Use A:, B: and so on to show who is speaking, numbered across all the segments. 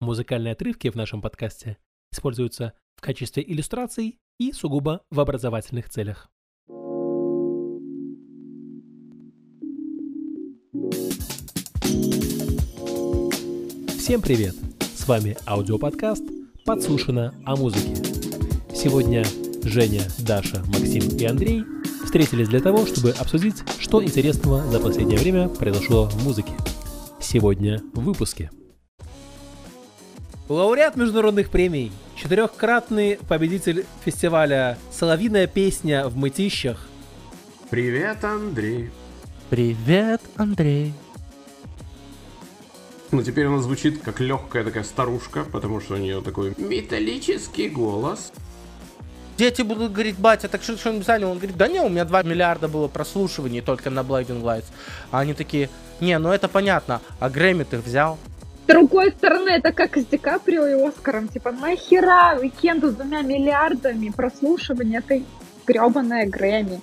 A: Музыкальные отрывки в нашем подкасте используются в качестве иллюстраций и сугубо в образовательных целях. Всем привет! С вами аудиоподкаст «Подслушано о музыке». Сегодня Женя, Даша, Максим и Андрей встретились для того, чтобы обсудить, что интересного за последнее время произошло в музыке. Сегодня в выпуске. Лауреат международных премий, четырехкратный победитель фестиваля «Соловиная песня в мытищах».
B: Привет, Андрей.
C: Привет, Андрей.
B: Ну, теперь она звучит как легкая такая старушка, потому что у нее такой металлический голос.
C: Дети будут говорить, батя, так что что написали? Он говорит, да не, у меня 2 миллиарда было прослушиваний только на Blinding Lights. А они такие, не, ну это понятно, а Грэмми ты взял?
D: С другой стороны, это как с Ди Каприо и Оскаром. Типа, нахера Уикенду с двумя миллиардами прослушивания этой гребаная Грэмми.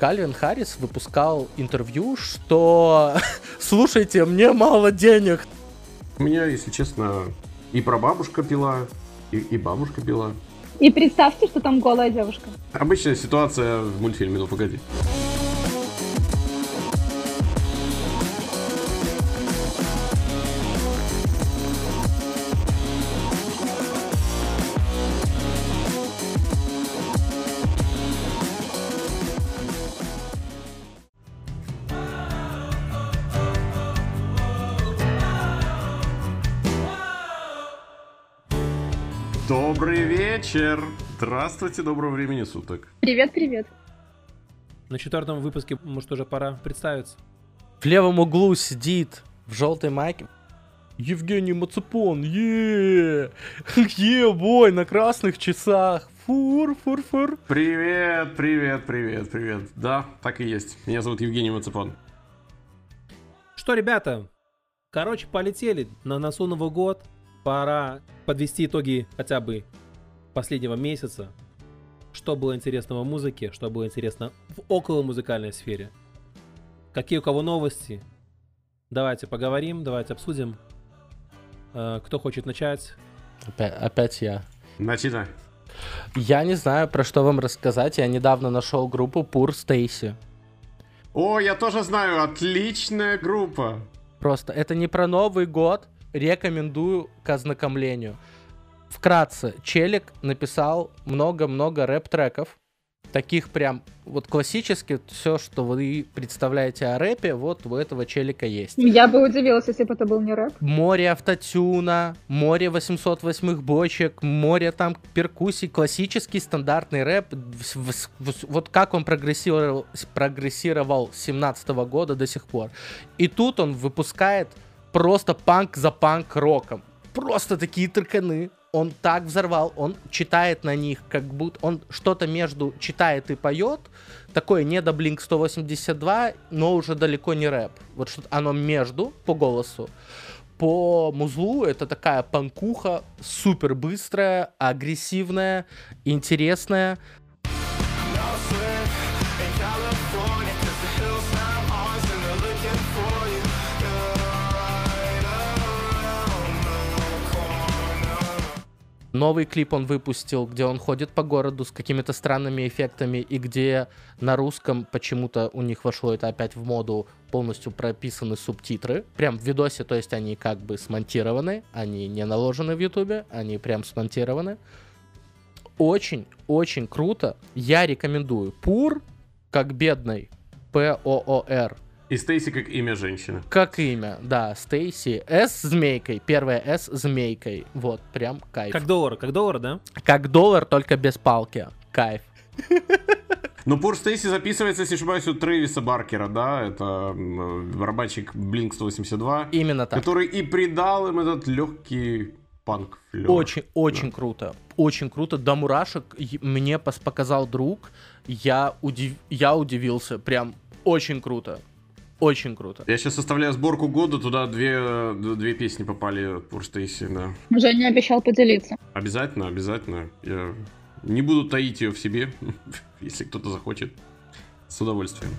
C: Кальвин Харрис выпускал интервью, что слушайте, мне мало денег.
B: У меня, если честно, и прабабушка пила, и, и бабушка пила.
D: И представьте, что там голая девушка.
B: Обычная ситуация в мультфильме «Ну погоди». Добрый вечер! Здравствуйте, доброго времени суток.
D: Привет, привет.
A: На четвертом выпуске, может, уже пора представиться.
C: В левом углу сидит в желтой майке Евгений Мацепон, е е бой, на красных часах, фур, фур, фур.
B: Привет, привет, привет, привет. Да, так и есть. Меня зовут Евгений Мацепон.
A: Что, ребята, короче, полетели. На носу Новый год. Пора подвести итоги хотя бы последнего месяца. Что было интересного в музыке, что было интересно в около музыкальной сфере. Какие у кого новости? Давайте поговорим, давайте обсудим. Э, Кто хочет начать?
C: Опять, опять я.
B: Начинай.
C: Я не знаю, про что вам рассказать. Я недавно нашел группу Пур Стейси.
B: О, я тоже знаю, отличная группа.
C: Просто это не про Новый год. Рекомендую к ознакомлению. Вкратце, Челик написал много-много рэп-треков. Таких прям, вот классически, все, что вы представляете о рэпе, вот у этого челика есть.
D: Я бы удивилась, если бы это был не рэп.
C: Море автотюна, море 808 бочек, море там перкуссий, классический стандартный рэп. Вот как он прогрессировал, прогрессировал с 17 года до сих пор. И тут он выпускает просто панк за панк роком. Просто такие треканы. Он так взорвал, он читает на них, как будто он что-то между читает и поет. Такое не до Blink 182, но уже далеко не рэп. Вот что оно между по голосу. По музлу это такая панкуха, супер быстрая, агрессивная, интересная. Новый клип он выпустил, где он ходит по городу с какими-то странными эффектами, и где на русском почему-то у них вошло это опять в моду, полностью прописаны субтитры. Прям в видосе, то есть они как бы смонтированы, они не наложены в ютубе, они прям смонтированы. Очень-очень круто. Я рекомендую. Poor, как бедный, P-O-O-R.
B: И Stacy как имя женщины.
C: Как имя, да, Stacy. S змейкой, первая S змейкой. Вот, прям кайф.
A: Как доллар, как доллар, да?
C: Как доллар, только без палки. Кайф.
B: Ну, Poor Stacy записывается, если ошибаюсь, у Трэвиса Баркера, да, это барабанщик Blink 182,
C: Именно так.
B: который и придал им этот легкий панк флёр.
C: Очень, очень круто. Очень круто. До мурашек мне показал друг. Я, удив- я удивился. Прям очень круто. Очень круто.
B: Я сейчас составляю сборку года, туда две, две песни попали Пур Стейси, да.
D: Женя обещал поделиться.
B: Обязательно, обязательно. Я не буду таить ее в себе, если кто-то захочет. С удовольствием.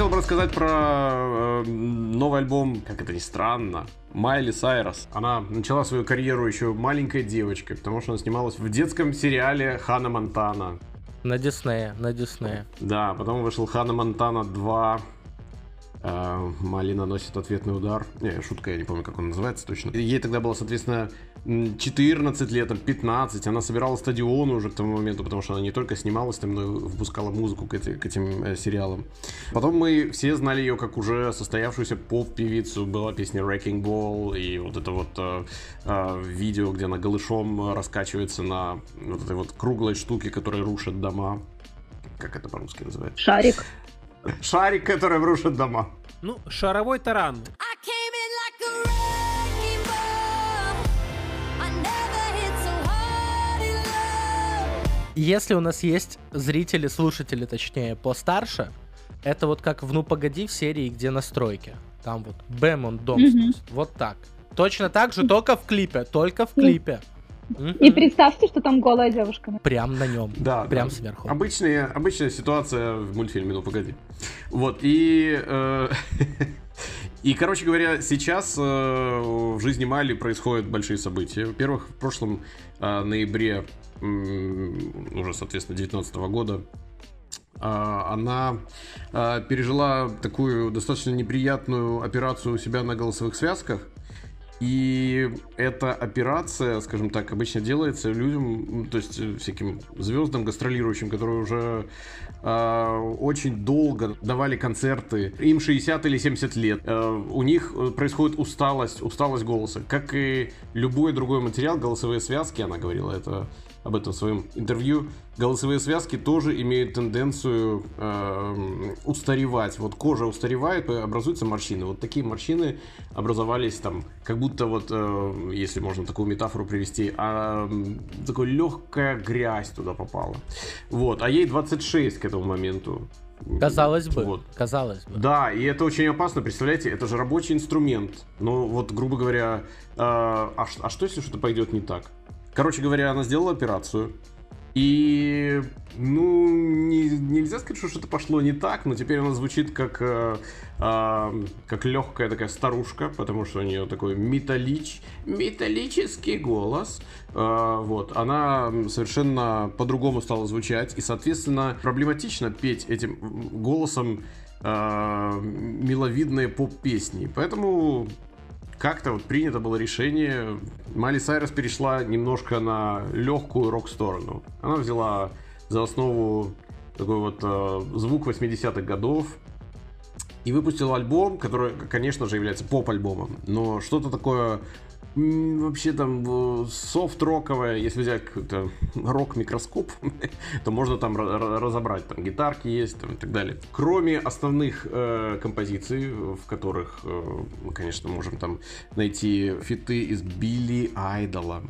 B: Хотел бы рассказать про э, новый альбом, как это ни странно, Майли Сайрос. Она начала свою карьеру еще маленькой девочкой, потому что она снималась в детском сериале Хана Монтана.
C: На Диснея, на Диснея.
B: Да, потом вышел Хана Монтана 2. Э, Малина носит ответный удар. Не, шутка, я не помню, как он называется точно. Ей тогда было, соответственно, 14 лет, там, 15. Она собирала стадионы уже к тому моменту, потому что она не только снималась там, но и выпускала музыку к, эти- к этим э, сериалам. Потом мы все знали ее как уже состоявшуюся поп-певицу. Была песня Wrecking Ball и вот это вот э, э, видео, где она голышом раскачивается на вот этой вот круглой штуке, которая рушит дома. Как это по-русски называется?
D: Шарик.
B: Шарик, который рушит дома.
A: Ну, шаровой таран.
E: I
C: Если у нас есть зрители, слушатели, точнее, постарше, это вот как в «Ну, погоди» в серии, где настройки. Там вот бэм, он дом сносит. Вот так. Точно так же, только в клипе. Только в клипе. Мгм.
D: И представьте, что там голая девушка.
C: Прям на нем.
B: Да,
C: Прям
B: да.
C: сверху.
B: Обычная, обычная ситуация в мультфильме, ну погоди. Вот, и... э, И, короче говоря, сейчас э, в жизни Мали происходят большие события. Во-первых, в прошлом э, ноябре, уже, соответственно, 19 года, а, она а, пережила такую достаточно неприятную операцию у себя на голосовых связках. И эта операция, скажем так, обычно делается людям, то есть э, всяким звездам гастролирующим, которые уже а, очень долго давали концерты. Им 60 или 70 лет. Э, у них э, происходит усталость, усталость голоса. Как и любой другой материал, голосовые связки, она говорила это об этом в своем интервью, голосовые связки тоже имеют тенденцию эм, устаревать. Вот кожа устаревает, э, образуются морщины. Вот такие морщины образовались там, как будто вот, э, если можно такую метафору привести, а, м, такая легкая грязь туда попала. Вот, а ей 26 к этому моменту.
C: Казалось бы.
B: Вот.
C: Казалось бы.
B: Да, и это очень опасно, представляете, это же рабочий инструмент. Ну, вот, грубо говоря, э, а, а что если что-то пойдет не так? Короче говоря, она сделала операцию. И, ну, не- нельзя сказать, что что-то пошло не так, но теперь она звучит как, э, а, как легкая такая старушка, потому что у нее такой металлич, металлический голос. А, вот, она совершенно по-другому стала звучать, и, соответственно, проблематично петь этим голосом а, миловидные поп-песни. Поэтому как-то вот принято было решение. Майли Сайрес перешла немножко на легкую рок-сторону. Она взяла за основу такой вот э, звук 80-х годов и выпустила альбом, который, конечно же, является поп-альбомом, но что-то такое вообще там э, софт-роковое, если взять какой-то рок-микроскоп, то можно там ра- ра- разобрать, там гитарки есть там, и так далее. Кроме основных э, композиций, в которых э, мы, конечно, можем там найти фиты из Билли Айдола.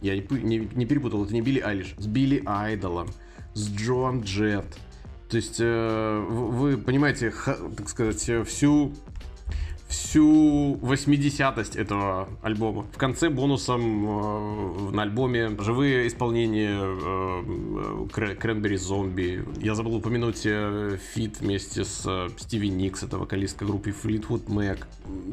B: Я не, не- не перепутал, это не Билли Айлиш, с Билли Айдолом, с Джоан Джет. То есть э, вы понимаете, ха- так сказать, всю всю 80-ость этого альбома. В конце бонусом э, на альбоме живые исполнения э, э, Cranberries Zombie. Я забыл упомянуть э, фит вместе с э, Стиви Никс, это вокалистка группы Fleetwood Mac.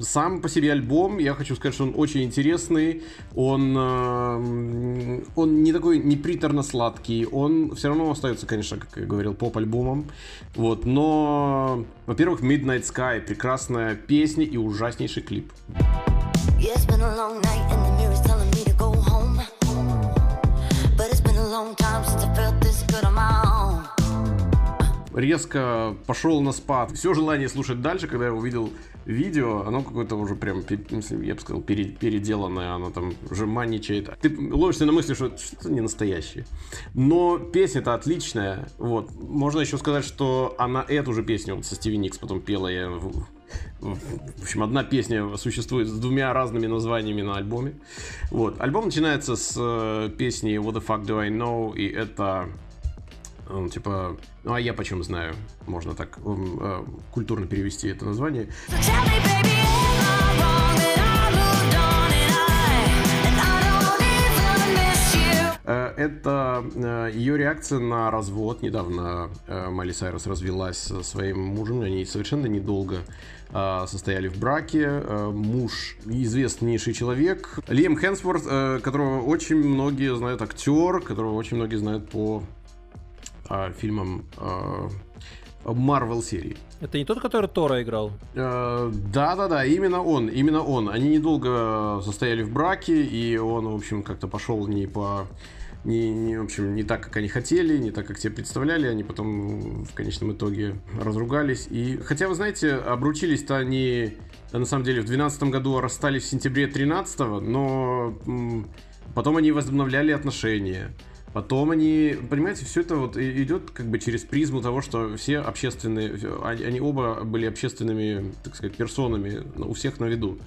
B: Сам по себе альбом, я хочу сказать, что он очень интересный. Он, э, он не такой не приторно-сладкий. Он все равно остается, конечно, как я говорил, поп-альбомом. Вот, но, во-первых, Midnight Sky прекрасная песня и ужаснейший клип. Резко пошел на спад. Все желание слушать дальше, когда я увидел видео, оно какое-то уже прям, ну, я бы сказал, пере- переделанное, оно там уже маничает. Ты ловишься на мысли, что что-то не настоящее. Но песня-то отличная. Вот. Можно еще сказать, что она эту же песню вот со Стиви Никс потом пела я в- общем, одна песня существует с двумя разными названиями на альбоме. Вот. Альбом начинается с э, песни What the fuck do I know? И это он типа, ну а я почем знаю, можно так м, э, культурно перевести это название.
E: So
B: ее реакция на развод. Недавно э, Майли Сайрус развелась со своим мужем, они совершенно недолго э, состояли в браке. Э, муж известнейший человек. Лиам Хэнсворт, э, которого очень многие знают, актер, которого очень многие знают по э, фильмам э, Marvel серии.
A: Это не тот, который Тора играл?
B: Э, Да-да-да, именно он, именно он. Они недолго состояли в браке, и он, в общем, как-то пошел не по... Не, не, в общем, не так, как они хотели, не так, как себе представляли. Они потом в конечном итоге разругались. И, хотя, вы знаете, обручились-то они, на самом деле, в 2012 году, а расстались в сентябре 2013, но потом они возобновляли отношения. Потом они, понимаете, все это вот идет как бы через призму того, что все общественные, они, они оба были общественными, так сказать, персонами, у всех на виду.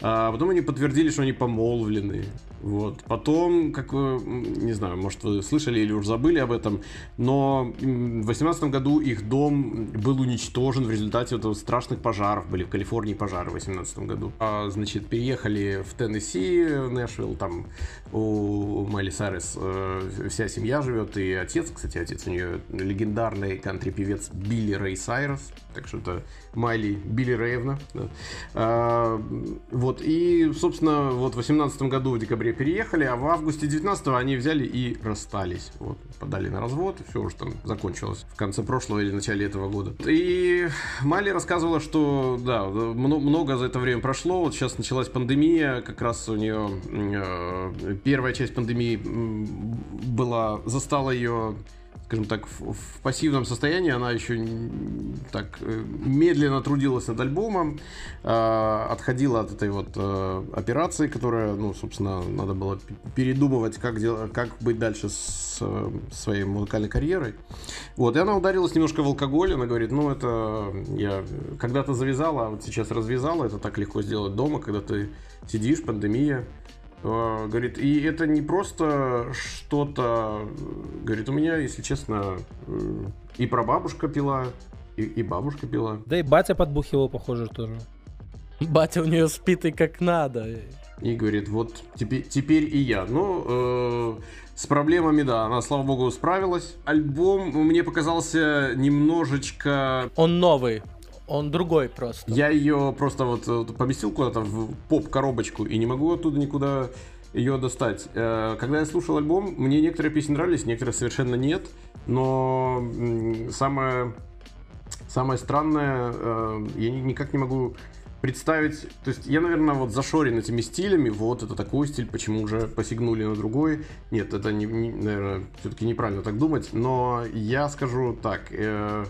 B: А потом они подтвердили, что они помолвлены. Вот. Потом, как вы, не знаю, может вы слышали или уже забыли об этом, но в 2018 году их дом был уничтожен в результате вот страшных пожаров. Были в Калифорнии пожары в 2018 году. А, значит, переехали в Теннесси, Нэшвилл, там у Майли Сайрес э, вся семья живет, и отец, кстати, отец у нее легендарный кантри-певец Билли Рэй Сайрес, так что это Майли Билли Рейвна. да. А, вот, и, собственно, вот в 18 году в декабре переехали, а в августе 19 они взяли и расстались. Вот, подали на развод, все уже там закончилось в конце прошлого или начале этого года. И Майли рассказывала, что, да, мно- много за это время прошло, вот сейчас началась пандемия, как раз у нее э, первая часть пандемии была, застала ее скажем так, в, в пассивном состоянии. Она еще так э, медленно трудилась над альбомом, э, отходила от этой вот э, операции, которая, ну, собственно, надо было передумывать, как, дел- как быть дальше с э, своей музыкальной карьерой. Вот, и она ударилась немножко в алкоголь. Она говорит, ну, это я когда-то завязала, а вот сейчас развязала. Это так легко сделать дома, когда ты сидишь, пандемия. Э, Говорит, и это не просто что-то... э, Говорит, у меня, если честно, э, и прабабушка пила, и, и бабушка пила.
A: Да и батя подбухивал, похоже, тоже.
C: Батя у нее спитый как надо.
B: И говорит, вот теперь, теперь и я. Ну, э, с проблемами, да, она, слава богу, справилась. Альбом мне показался немножечко...
C: Он новый. Он другой просто.
B: Я ее просто вот э, поместил куда-то в поп-коробочку и не могу оттуда никуда ее достать. Э, Когда я слушал альбом, мне некоторые песни нравились, некоторые совершенно нет. Но самое, самое странное, э, я ни- никак не могу представить, то есть я, наверное, вот зашорен этими стилями, вот это такой стиль, почему же посягнули на другой. Нет, это, не, не- наверное, все-таки неправильно так думать, но я скажу так, э,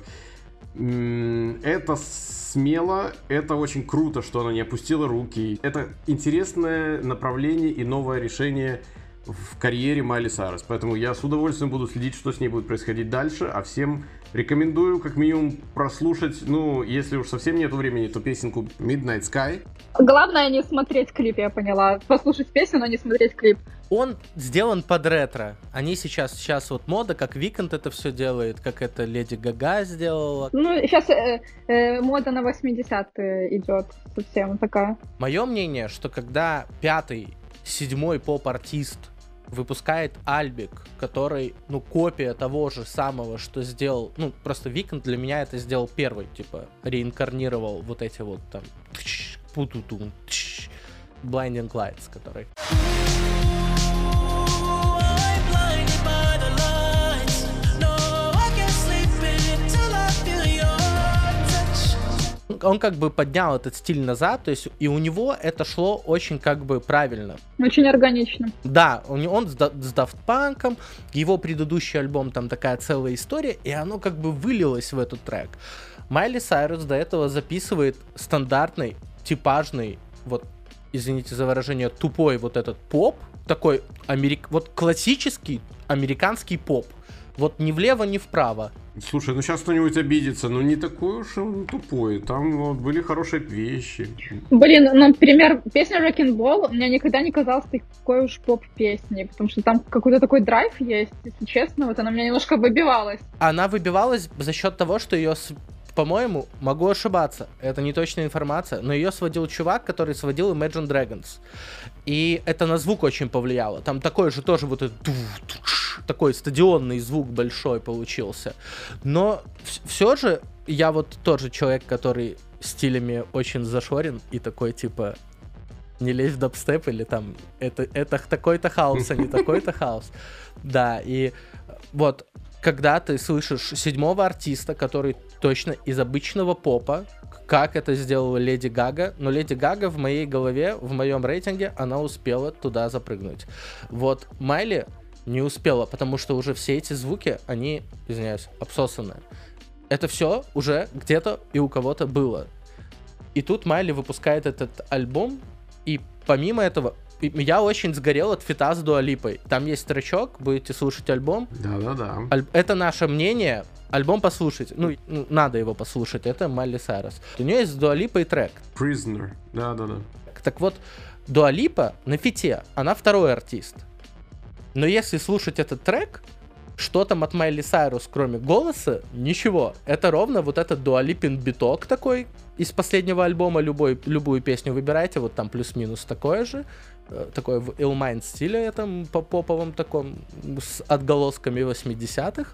B: это смело, это очень круто, что она не опустила руки. Это интересное направление и новое решение в карьере Майли Сайрус. Поэтому я с удовольствием буду следить, что с ней будет происходить дальше. А всем рекомендую, как минимум, прослушать, ну, если уж совсем нету времени, то песенку Midnight Sky.
D: Главное не смотреть клип, я поняла. Послушать песню, но не смотреть клип.
C: Он сделан под ретро. Они сейчас, сейчас вот мода, как Викенд это все делает, как это Леди Гага сделала.
D: Ну, сейчас мода на 80-е идет совсем такая.
C: Мое мнение, что когда пятый, седьмой поп-артист выпускает альбик, который, ну, копия того же самого, что сделал, ну, просто Викенд для меня это сделал первый, типа, реинкарнировал вот эти вот там тч, путутум, Blinding Lights, который. Он как бы поднял этот стиль назад, то есть и у него это шло очень как бы правильно.
D: Очень органично.
C: Да, он, он с, с Daft Punk'ом, его предыдущий альбом, там такая целая история, и оно как бы вылилось в этот трек. Майли Сайрус до этого записывает стандартный, типажный, вот, извините за выражение, тупой вот этот поп, такой америк... вот классический американский поп. Вот ни влево, ни вправо.
B: Слушай, ну сейчас кто-нибудь обидится, но не такой уж он тупой. Там вот, были хорошие вещи.
D: Блин, ну, например, песня Rock'n'Ball мне никогда не казалась такой уж поп-песней, потому что там какой-то такой драйв есть, если честно, вот она меня немножко выбивалась.
C: Она выбивалась за счет того, что ее, по-моему, могу ошибаться, это не точная информация, но ее сводил чувак, который сводил Imagine Dragons. И это на звук очень повлияло. Там такой же тоже вот этот... такой стадионный звук большой получился. Но все же я вот тоже человек, который стилями очень зашорен и такой типа не лезь в дабстеп или там это, это такой-то хаос, а не такой-то хаос. Да, и вот когда ты слышишь седьмого артиста, который точно из обычного попа, как это сделала Леди Гага, но Леди Гага в моей голове, в моем рейтинге, она успела туда запрыгнуть. Вот Майли не успела, потому что уже все эти звуки, они, извиняюсь, обсосаны. Это все уже где-то и у кого-то было. И тут Майли выпускает этот альбом, и помимо этого, я очень сгорел от фита с Дуалипой. Там есть тречок, будете слушать альбом.
B: Да-да-да.
C: Аль- это наше мнение. Альбом послушать. Ну, ну, надо его послушать. Это Майли Сайрос. У нее есть с Дуалипой трек.
B: Prisoner. Да-да-да.
C: Так вот, Дуа Липа на фите, она второй артист. Но если слушать этот трек, что там от Майли Сайрус, кроме голоса? Ничего. Это ровно вот этот дуалипин биток такой из последнего альбома. Любой, любую песню выбирайте, вот там плюс-минус такое же. Э, такое в Illmind стиле этом по поповом таком с отголосками 80-х.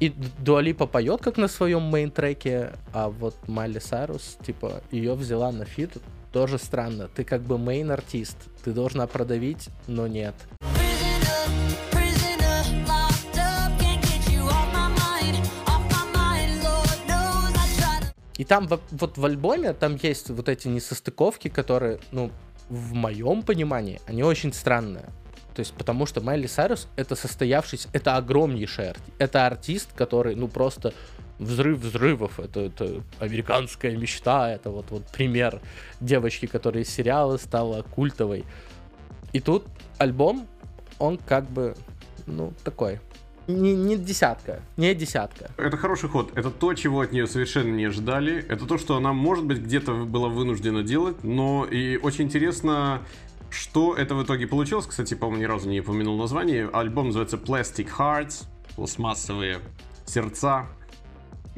C: И Дуа Липа поет как на своем main-треке, а вот Майли Сайрус, типа, ее взяла на фит. Тоже странно. Ты как бы мейн-артист, ты должна продавить, но нет. И там вот в альбоме там есть вот эти несостыковки, которые, ну, в моем понимании, они очень странные. То есть, потому что Майли Сайрус это состоявшийся, это огромнейший артист. Это артист, который, ну, просто взрыв взрывов. Это, это американская мечта. Это вот, вот пример девочки, которая из сериала стала культовой. И тут альбом, он как бы, ну, такой, не, не десятка, не десятка.
B: Это хороший ход. Это то, чего от нее совершенно не ожидали. Это то, что она, может быть, где-то была вынуждена делать. Но и очень интересно, что это в итоге получилось. Кстати, по-моему, ни разу не упомянул название. Альбом называется Plastic Hearts. Пластмассовые сердца.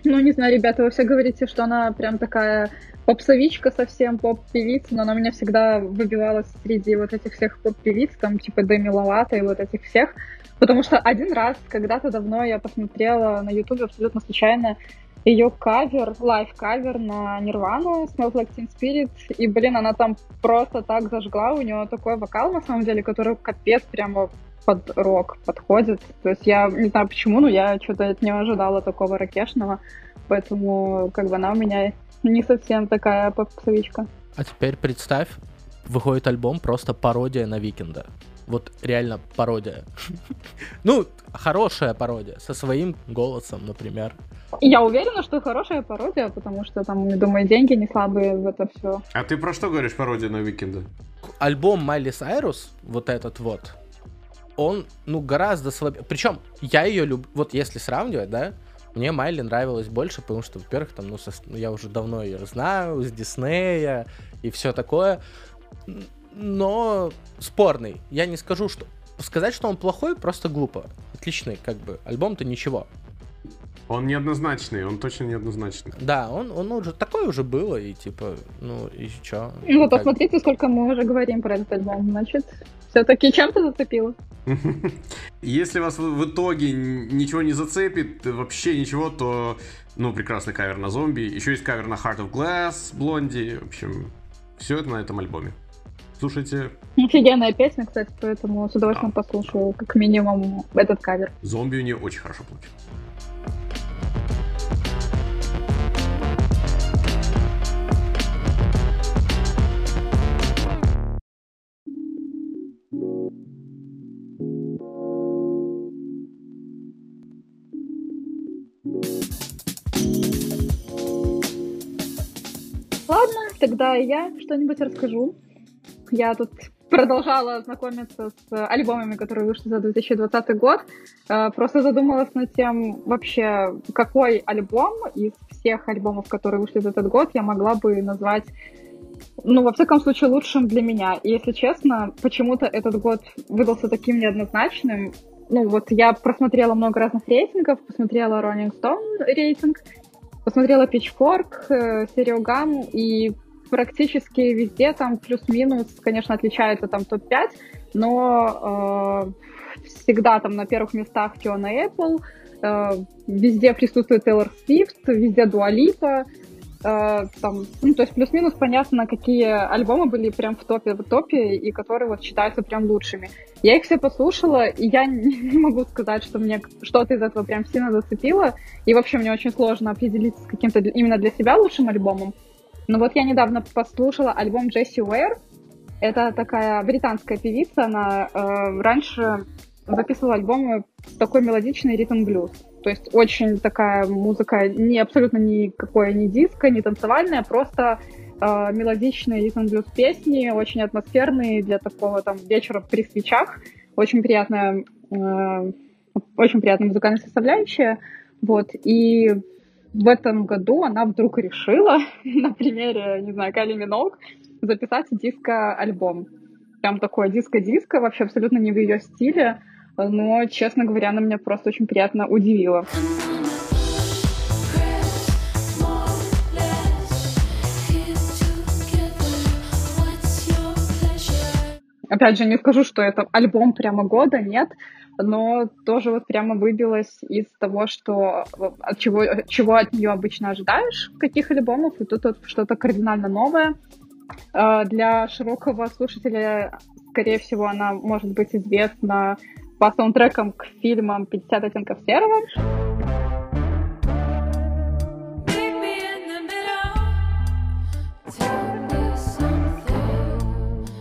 D: Ну, не знаю, ребята, вы все говорите, что она прям такая попсовичка совсем, поп-певица, но она меня всегда выбивалась среди вот этих всех поп-певиц, там, типа Деми Ловато и вот этих всех. Потому что один раз, когда-то давно я посмотрела на ютубе абсолютно случайно ее кавер, live-кавер на Нирвану Smells Like Teen Spirit, и, блин, она там просто так зажгла, у нее такой вокал, на самом деле, который капец прямо под рок подходит. То есть я не знаю почему, но я что-то не ожидала такого ракешного, поэтому как бы она у меня не совсем такая попсовичка.
C: А теперь представь, выходит альбом просто пародия на Викенда вот реально пародия. ну, хорошая пародия, со своим голосом, например.
D: Я уверена, что хорошая пародия, потому что там, думаю, деньги не слабые в это все.
B: А ты про что говоришь пародия на Викенда?
C: Альбом Майли Сайрус, вот этот вот, он, ну, гораздо слабее. Причем я ее люблю, вот если сравнивать, да, мне Майли нравилась больше, потому что, во-первых, там, ну, со, ну, я уже давно ее знаю, с Диснея и все такое но спорный. Я не скажу, что... Сказать, что он плохой, просто глупо. Отличный, как бы. Альбом-то ничего.
B: Он неоднозначный, он точно неоднозначный.
C: Да, он, он уже такой уже было, и типа, ну и чё?
D: Ну, как... посмотрите, сколько мы уже говорим про этот альбом, значит, все-таки чем-то зацепило.
B: Если вас в итоге ничего не зацепит, вообще ничего, то, ну, прекрасный кавер на зомби. Еще есть кавер на Heart of Glass, Блонди. В общем, все это на этом альбоме. Слушайте.
D: Офигенная песня, кстати, поэтому с удовольствием да. послушаю, как минимум, этот кавер.
B: Зомби у нее очень хорошо получилось.
D: Тогда я что-нибудь расскажу я тут продолжала знакомиться с альбомами, которые вышли за 2020 год. Э, просто задумалась над тем вообще, какой альбом из всех альбомов, которые вышли за этот год, я могла бы назвать, ну, во всяком случае, лучшим для меня. И, если честно, почему-то этот год выдался таким неоднозначным. Ну, вот я просмотрела много разных рейтингов, посмотрела Rolling Stone рейтинг, посмотрела Pitchfork, э, Gum, и практически везде там плюс-минус, конечно, отличается там топ-5, но э, всегда там на первых местах Fiona Apple, э, везде присутствует Тейлор Свифт, везде Дуалипа, э, там, ну, то есть плюс-минус понятно, какие альбомы были прям в топе, в топе, и которые вот считаются прям лучшими. Я их все послушала, и я не могу сказать, что мне что-то из этого прям сильно зацепило, и вообще мне очень сложно определиться с каким-то именно для себя лучшим альбомом. Но вот я недавно послушала альбом Джесси Уэйр, это такая британская певица, она э, раньше записывала альбомы с такой мелодичный ритм блюз. То есть очень такая музыка, не абсолютно никакой не диско, не танцевальная, просто э, мелодичные ритм блюз песни, очень атмосферные для такого там вечера при свечах. Очень приятная, э, очень приятная музыкальная составляющая. Вот. И в этом году она вдруг решила, на примере, не знаю, Кали Миног, записать диско-альбом. Прям такое диско-диско, вообще абсолютно не в ее стиле, но, честно говоря, она меня просто очень приятно удивила. Опять же, не скажу, что это альбом прямо года, нет, но тоже вот прямо выбилось из того, что от чего, чего от нее обычно ожидаешь, каких альбомов, и тут вот что-то кардинально новое. А, для широкого слушателя, скорее всего, она может быть известна по саундтрекам к фильмам «50 оттенков серого».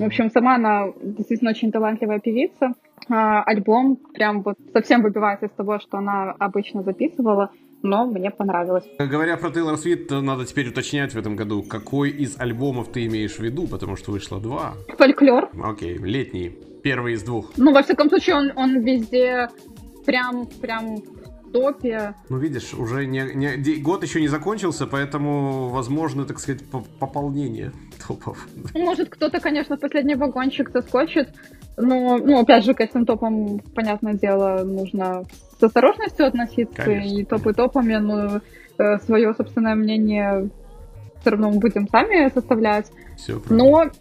D: В общем, сама она действительно очень талантливая певица. А, альбом прям вот совсем выбивается из того, что она обычно записывала, но мне понравилось.
B: Говоря про Тейлор Свит, надо теперь уточнять в этом году, какой из альбомов ты имеешь в виду, потому что вышло два.
D: Фольклор.
B: Окей, летний. Первый из двух.
D: Ну, во всяком случае, он, он везде прям, прям топе.
B: Ну, видишь, уже не, не, год еще не закончился, поэтому возможно, так сказать, пополнение топов.
D: Может, кто-то, конечно, последний вагончик заскочит, но, ну, опять же, к этим топам, понятное дело, нужно с осторожностью относиться,
B: Конечно.
D: и топы топами, но э, свое собственное мнение все равно мы будем сами составлять.
B: Все правильно.
D: Но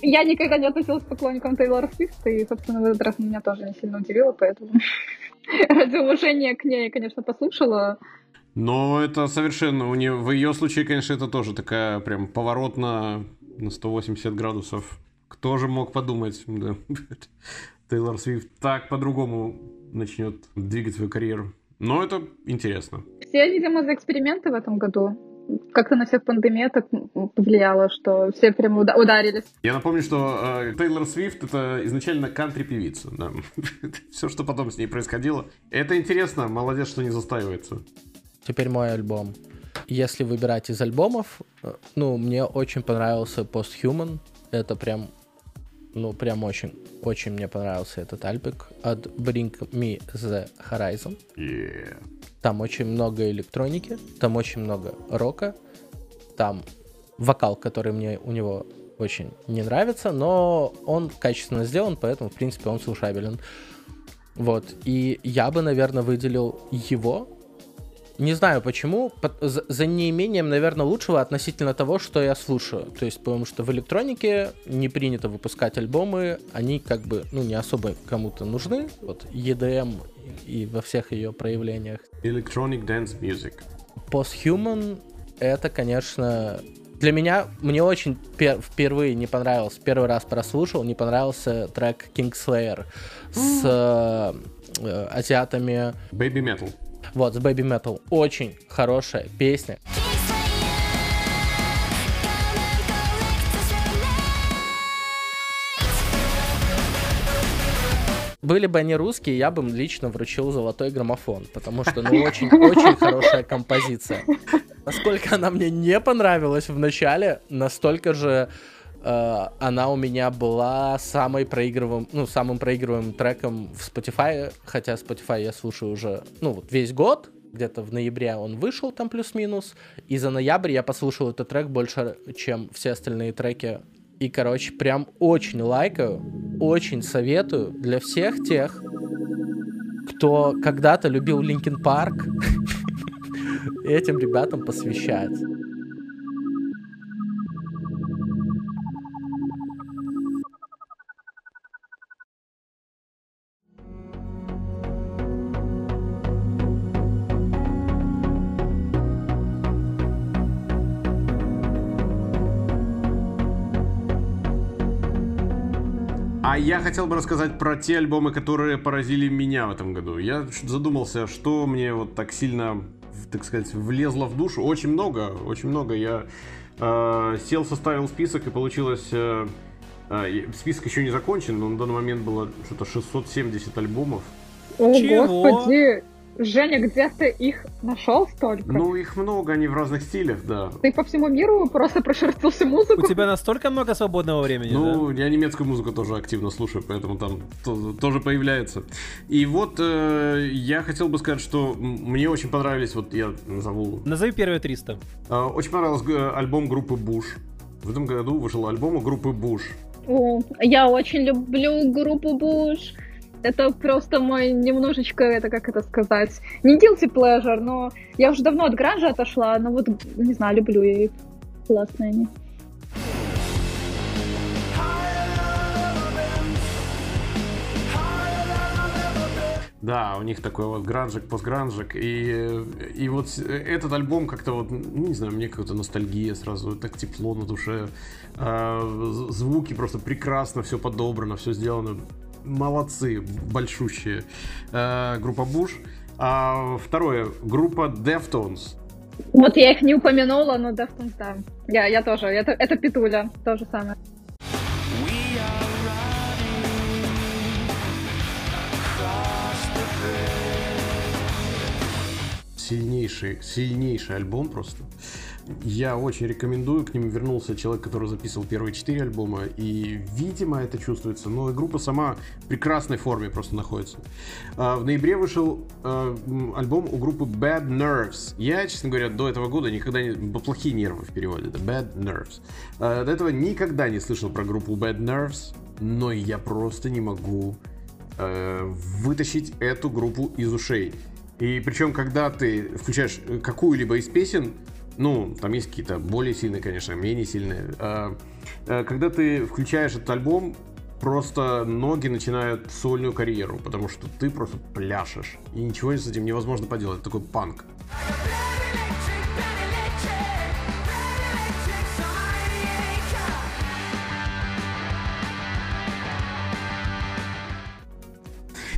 D: я никогда не относилась к поклонникам Тейлор Свифт, и, собственно, в этот раз меня тоже не сильно удивило, поэтому ради уважения к ней, конечно, послушала.
B: Но это совершенно, у нее, в ее случае, конечно, это тоже такая прям поворот на, на 180 градусов. Кто же мог подумать, да, Тейлор Свифт так по-другому начнет двигать свою карьеру. Но это интересно.
D: Все, видимо, за эксперименты в этом году. Как-то на всех пандемия так повлияло, что все прям уда- ударились.
B: Я напомню, что э, Тейлор Свифт это изначально кантри-певица. Да. Все, что потом с ней происходило. Это интересно, молодец, что не застаивается.
C: Теперь мой альбом. Если выбирать из альбомов, э, ну, мне очень понравился Posthuman. Это прям, ну, прям очень, очень мне понравился этот альбик от Bring Me The Horizon.
B: Yeah.
C: Там очень много электроники, там очень много рока, там вокал, который мне у него очень не нравится, но он качественно сделан, поэтому, в принципе, он слушабелен. Вот, и я бы, наверное, выделил его. Не знаю почему, по- за за неимением, наверное, лучшего относительно того, что я слушаю. То есть, потому что в электронике не принято выпускать альбомы, они как бы, ну, не особо кому-то нужны. Вот EDM и во всех ее проявлениях.
B: Electronic Dance Music.
C: Posthuman это, конечно, для меня, мне очень пер- впервые не понравился, первый раз прослушал, не понравился трек Kingslayer с э, э, азиатами,
B: Baby Metal.
C: вот, с Baby Metal. Очень хорошая песня. Были бы они русские, я бы им лично вручил золотой граммофон, потому что, ну, очень-очень хорошая композиция. Насколько она мне не понравилась в начале, настолько же э, она у меня была самой проигрываемым, ну, самым проигрываемым треком в Spotify, хотя Spotify я слушаю уже, ну, вот весь год, где-то в ноябре он вышел там плюс-минус, и за ноябрь я послушал этот трек больше, чем все остальные треки. И, короче, прям очень лайкаю, очень советую для всех тех, кто когда-то любил Linkin Park, этим ребятам посвящать.
B: А я хотел бы рассказать про те альбомы, которые поразили меня в этом году. Я задумался, что мне вот так сильно, так сказать, влезло в душу. Очень много, очень много. Я э, сел, составил список, и получилось... э, э, список еще не закончен, но на данный момент было что-то 670 альбомов.
D: О,
A: Чего?
D: господи. Женя, где ты их нашел столько?
B: Ну, их много, они в разных стилях, да.
D: Ты по всему миру просто прошерстил всю музыку?
A: У тебя настолько много свободного времени,
B: Ну, я немецкую музыку тоже активно слушаю, поэтому там то- тоже появляется. И вот э, я хотел бы сказать, что мне очень понравились, вот я назову,
A: да? Назови первые 300.
B: э, очень понравился г- альбом группы Буш. В этом году вышел альбом группы Буш.
D: О, я очень люблю группу Буш. Это просто мой немножечко, это как это сказать, не guilty pleasure, но я уже давно от гранжа отошла, но вот, не знаю, люблю их. Классные они.
B: Да, у них такой вот гранжик, постгранжик. И, и вот этот альбом как-то вот, ну, не знаю, мне какая-то ностальгия сразу, так тепло на душе. А, звуки просто прекрасно, все подобрано, все сделано. Молодцы, большущие. А, группа Буш. А второе, группа Deftones.
D: Вот я их не упомянула, но Deftones, да. Я, я тоже, это, это Петуля, то же самое.
B: Сильнейший, сильнейший альбом просто. Я очень рекомендую. К ним вернулся человек, который записывал первые четыре альбома. И, видимо, это чувствуется. Но группа сама в прекрасной форме просто находится. А, В ноябре вышел а, альбом у группы Bad Nerves. Я, честно говоря, до этого года никогда не... Плохие нервы в переводе. Это Bad Nerves. А, До этого никогда не слышал про группу Bad Nerves. Но я просто не могу э, вытащить эту группу из ушей. И причем, когда ты включаешь э, какую-либо из песен, ну, там есть какие-то более сильные, конечно, менее сильные. а, э, Когда ты включаешь этот альбом, просто ноги начинают сольную карьеру, потому что ты просто пляшешь. И ничего с этим невозможно поделать. Это такой панк.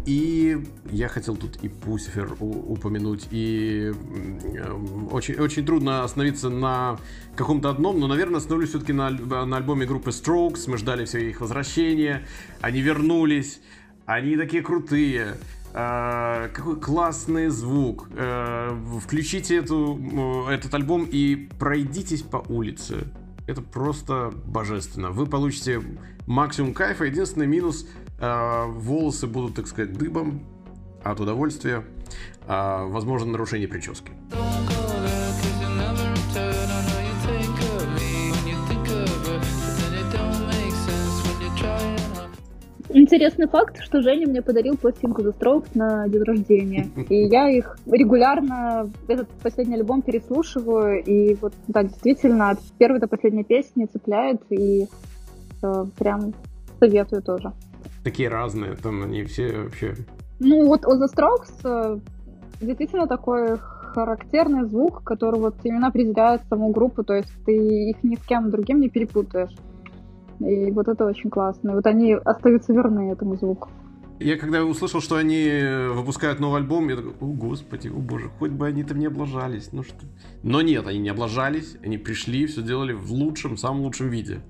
B: И я хотел тут и Пусифер упомянуть, и м, очень, очень трудно остановиться на каком-то одном, но, наверное, остановлюсь все-таки на, на альбоме группы Strokes. Мы ждали все их возвращения, они вернулись, они такие крутые. А, какой классный звук. А, включите эту, м, этот альбом и пройдитесь по улице. Это просто божественно. Вы получите максимум кайфа. Единственный минус волосы будут, так сказать, дыбом от удовольствия. А, возможно, нарушение прически.
D: Интересный факт, что Женя мне подарил пластинку The Strokes на день рождения. И я их регулярно, этот последний альбом переслушиваю. И вот, да, действительно, от первой до последней песни цепляет. И э, прям советую тоже.
B: Такие разные, там они все вообще...
D: Ну, вот у The Strokes э, действительно такой характерный звук, который вот именно определяет саму группу, то есть ты их ни с кем другим не перепутаешь. И вот это очень классно. И вот они остаются верны этому звуку.
B: Я когда услышал, что они выпускают новый альбом, я такой, о господи, о боже, хоть бы они там не облажались, ну что. Но нет, они не облажались, они пришли, все делали в лучшем, самом лучшем виде.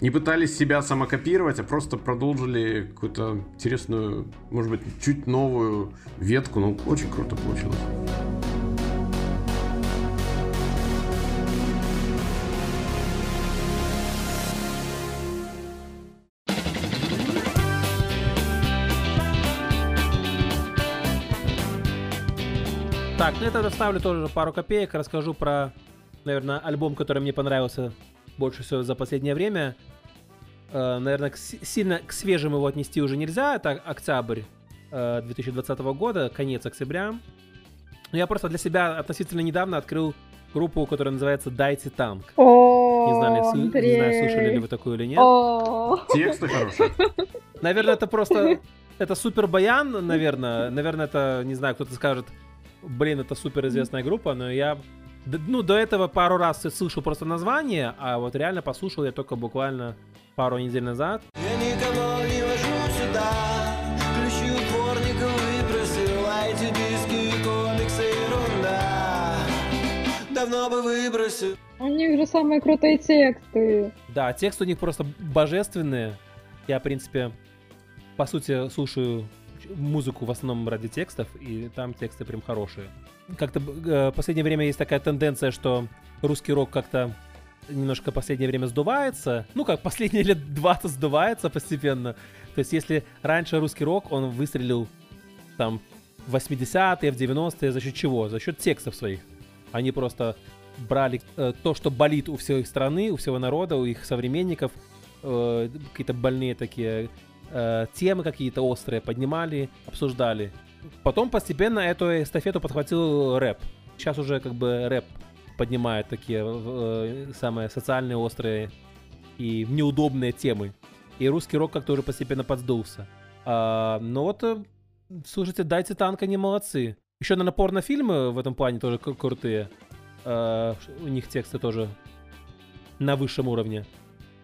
B: Не пытались себя самокопировать, а просто продолжили какую-то интересную, может быть, чуть новую ветку. Ну, очень круто получилось.
A: Так, ну я тогда тоже пару копеек, расскажу про, наверное, альбом, который мне понравился больше всего за последнее время. Э, наверное, к сильно к свежим его отнести уже нельзя, это октябрь э, 2020 года, конец октября. Но я просто для себя относительно недавно открыл группу, которая называется «Дайте танк». Не знаю, не знаю, слушали ли вы такую или нет.
B: Тексты хорошие.
A: Наверное, это просто... Это супер баян, наверное. Наверное, это, не знаю, кто-то скажет, блин, это супер известная группа, но я... Ну, до этого пару раз я слышал просто название, а вот реально послушал я только буквально пару недель назад.
F: Я никого не вожу сюда, ключи у дворника выбросил, диски, комиксы, ерунда. Давно бы выбросил.
D: У них же самые крутые тексты.
A: Да, тексты у них просто божественные. Я, в принципе, по сути, слушаю музыку в основном ради текстов, и там тексты прям хорошие. Как-то э, последнее время есть такая тенденция, что русский рок как-то немножко в последнее время сдувается. Ну, как последние лет 20 сдувается постепенно. То есть, если раньше русский рок, он выстрелил там в 80-е, в 90-е, за счет чего? За счет текстов своих. Они просто брали э, то, что болит у всей страны, у всего народа, у их современников, э, какие-то больные такие э, темы какие-то острые поднимали, обсуждали. Потом постепенно эту эстафету подхватил рэп. Сейчас уже как бы рэп поднимает такие э, самые социальные острые и неудобные темы. И русский рок как-то уже постепенно подсдулся. А, но вот, э, слушайте, дайте танк, они молодцы. Еще, наверное, порнофильмы в этом плане тоже кру- крутые. А, у них тексты тоже на высшем уровне.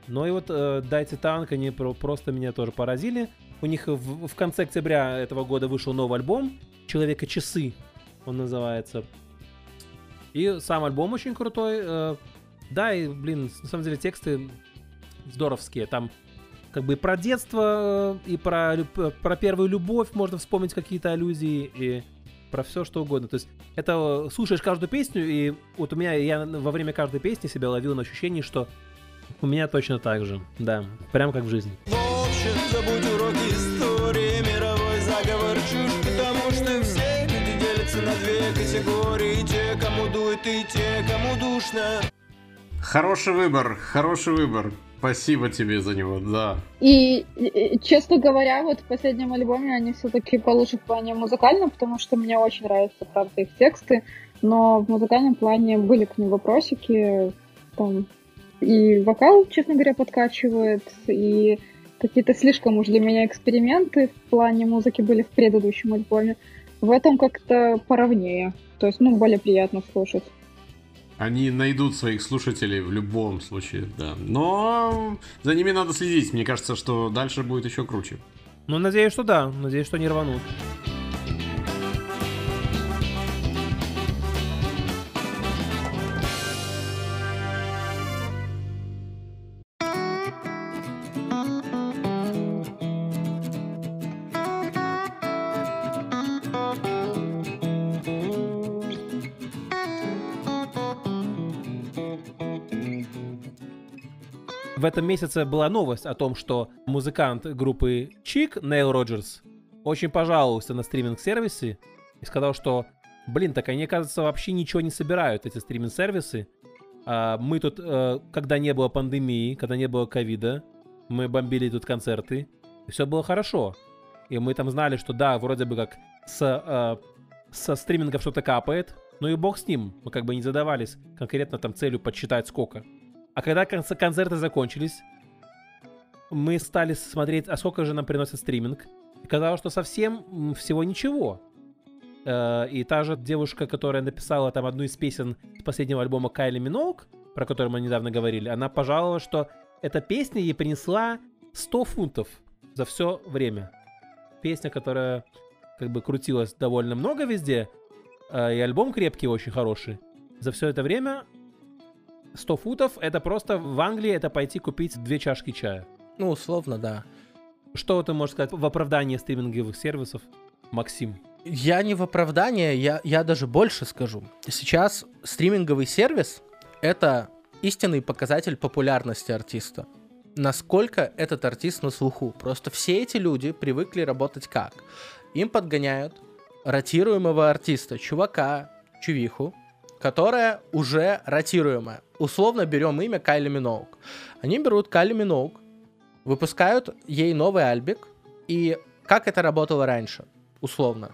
A: Ну и вот э, дайте танк, они про- просто меня тоже поразили. У них в, в конце октября этого года вышел новый альбом Человека часы, он называется. И сам альбом очень крутой. э, да, и, блин, на самом деле тексты здоровские. Там как бы и про детство, э, и про, лю- про первую любовь можно вспомнить какие-то аллюзии, и про все что угодно. То есть это э, слушаешь каждую песню, и вот у меня, я во время каждой песни себя ловил на ощущении, что у меня точно так же. Да, прям как в жизни.
F: В общем, забудь уроки истории, мировой заговор чушь, потому что все люди делятся на две категории, те, кому дует и те, кому душно.
B: Хороший выбор, хороший выбор. Спасибо тебе за него, да.
D: И, и- честно говоря, вот в последнем альбоме они все-таки получше в плане музыкальном, потому что мне очень нравятся, правда, их тексты, но в музыкальном плане были к ним вопросики, там и вокал, честно говоря, подкачивает, и какие-то слишком уж для меня эксперименты в плане музыки были в предыдущем альбоме. В этом как-то поровнее, то есть, ну, более приятно слушать.
B: Они найдут своих слушателей в любом случае, да. Но за ними надо следить. Мне кажется, что дальше будет еще круче.
A: Ну, надеюсь, что да. Надеюсь, что не рванут. В этом месяце была новость о том, что музыкант группы Чик, Нейл Роджерс, очень пожаловался на стриминг-сервисы и сказал, что, блин, так они, кажется, вообще ничего не собирают, эти стриминг-сервисы. А мы тут, э, когда не было пандемии, когда не было ковида, мы бомбили тут концерты, и все было хорошо. И мы там знали, что да, вроде бы как с, э, со стримингов что-то капает, ну и бог с ним. Мы как бы не задавались конкретно там целью подсчитать сколько. А когда конц- концерты закончились, мы стали смотреть, а сколько же нам приносит стриминг. И казалось, что совсем всего ничего. Э, И та же девушка, которая написала там одну из песен последнего альбома Кайли Миноуг, про который мы недавно говорили, она пожаловалась, что эта песня ей принесла 100 фунтов за все время. Песня, которая как бы крутилась довольно много везде, э, и альбом крепкий, очень хороший. За все это время 100 футов это просто в Англии это пойти купить две чашки чая.
C: Ну, условно, да.
A: Что ты можешь сказать в оправдании стриминговых сервисов, Максим?
C: Я не в оправдание, я, я даже больше скажу. Сейчас стриминговый сервис — это истинный показатель популярности артиста. Насколько этот артист на слуху. Просто все эти люди привыкли работать как? Им подгоняют ротируемого артиста, чувака, чувиху, которая уже ротируемая. Условно берем имя Кайли Миноуг. Они берут Кайли Миноуг, выпускают ей новый альбик, и как это работало раньше, условно.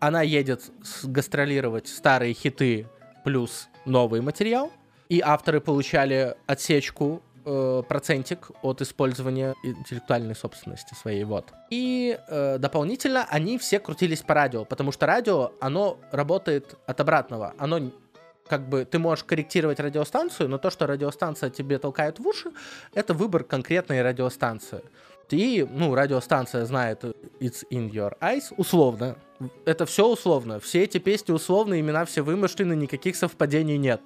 C: Она едет гастролировать старые хиты плюс новый материал, и авторы получали отсечку, э, процентик от использования интеллектуальной собственности своей, вот. И э, дополнительно они все крутились по радио, потому что радио, оно работает от обратного. Оно как бы ты можешь корректировать радиостанцию, но то, что радиостанция тебе толкает в уши, это выбор конкретной радиостанции. И, ну, радиостанция знает It's in your eyes, условно. Это все условно. Все эти песни условно, имена все вымышлены, никаких совпадений нет.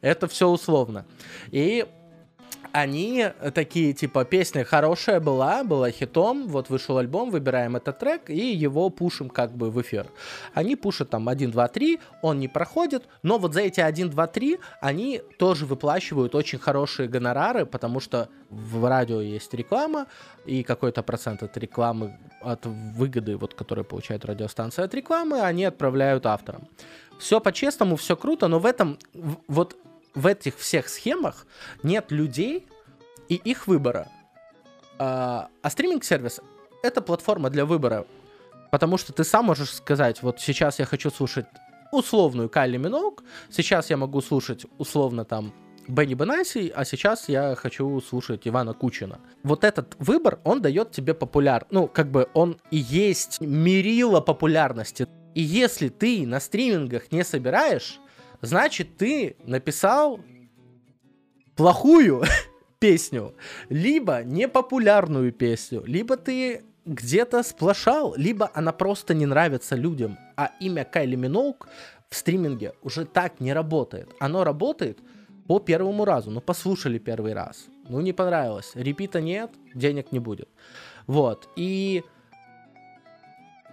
C: Это все условно. И они такие, типа, песня хорошая была, была хитом, вот вышел альбом, выбираем этот трек и его пушим как бы в эфир. Они пушат там 1, 2, 3, он не проходит, но вот за эти 1, 2, 3 они тоже выплачивают очень хорошие гонорары, потому что в радио есть реклама, и какой-то процент от рекламы, от выгоды, вот, которую получает радиостанция от рекламы, они отправляют авторам. Все по-честному, все круто, но в этом, вот в этих всех схемах нет людей и их выбора. А, а стриминг-сервис — это платформа для выбора, потому что ты сам можешь сказать, вот сейчас я хочу слушать условную Кайли Миноуг, сейчас я могу слушать условно там Бенни Бенаси, а сейчас я хочу слушать Ивана Кучина. Вот этот выбор, он дает тебе популяр... Ну, как бы он и есть мерило популярности. И если ты на стримингах не собираешь, значит, ты написал плохую песню, либо непопулярную песню, либо ты где-то сплошал, либо она просто не нравится людям, а имя Кайли Миноуг в стриминге уже так не работает. Оно работает по первому разу, ну послушали первый раз, ну не понравилось, репита нет, денег не будет. Вот, и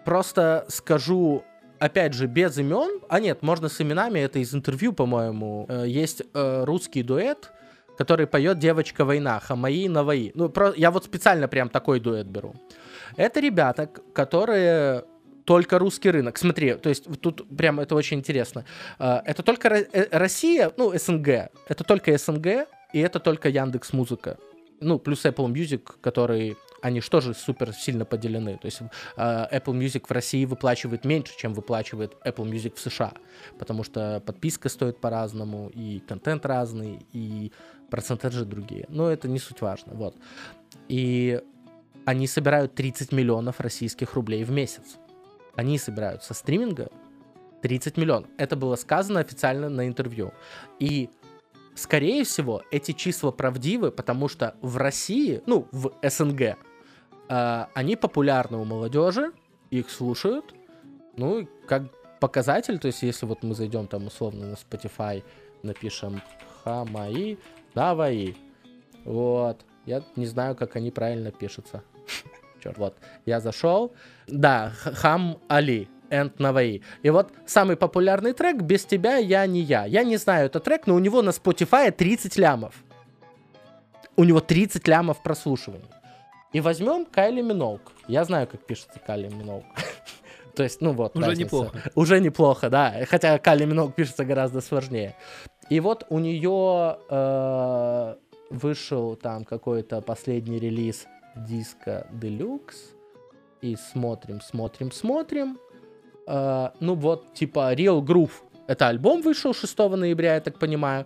C: просто скажу, опять же, без имен, а нет, можно с именами, это из интервью, по-моему, Э, есть э, русский дуэт, который поет «Девочка война», Хамаи Наваи. Ну, про- я вот специально прям такой дуэт беру. Это ребята, которые только русский рынок. Смотри, то есть тут прям это очень интересно. Э, Это только Ро- Россия, ну, СНГ. Это только СНГ, и это только Яндекс Музыка. Ну, плюс Apple Music, который они же супер сильно поделены. То есть э, Apple Music в России выплачивает меньше, чем выплачивает Apple Music в США. Потому что подписка стоит по-разному, и контент разный, и процентажи другие. Но это не суть важно. Вот. И они собирают 30 миллионов российских рублей в месяц. Они собирают со стриминга 30 миллионов. Это было сказано официально на интервью. И скорее всего, эти числа правдивы, потому что в России, ну, в СНГ, э, они популярны у молодежи, их слушают. Ну, как показатель, то есть если вот мы зайдем там условно на Spotify, напишем Хамаи, Наваи, вот, я не знаю, как они правильно пишутся. Черт, вот, я зашел, да, Хам Али, and Наваи. И вот самый популярный трек «Без тебя я не я». Я не знаю этот трек, но у него на Spotify 30 лямов. У него 30 лямов прослушиваний. И возьмем Кайли Миноуг. Я знаю, как пишется Кайли Миноуг. То есть, ну вот.
A: Уже
C: разница.
A: неплохо.
C: Уже неплохо, да. Хотя Кайли Миноуг пишется гораздо сложнее. И вот у нее э, вышел там какой-то последний релиз диска Deluxe. И смотрим, смотрим, смотрим. Э, ну вот, типа Real Groove. Это альбом вышел 6 ноября, я так понимаю.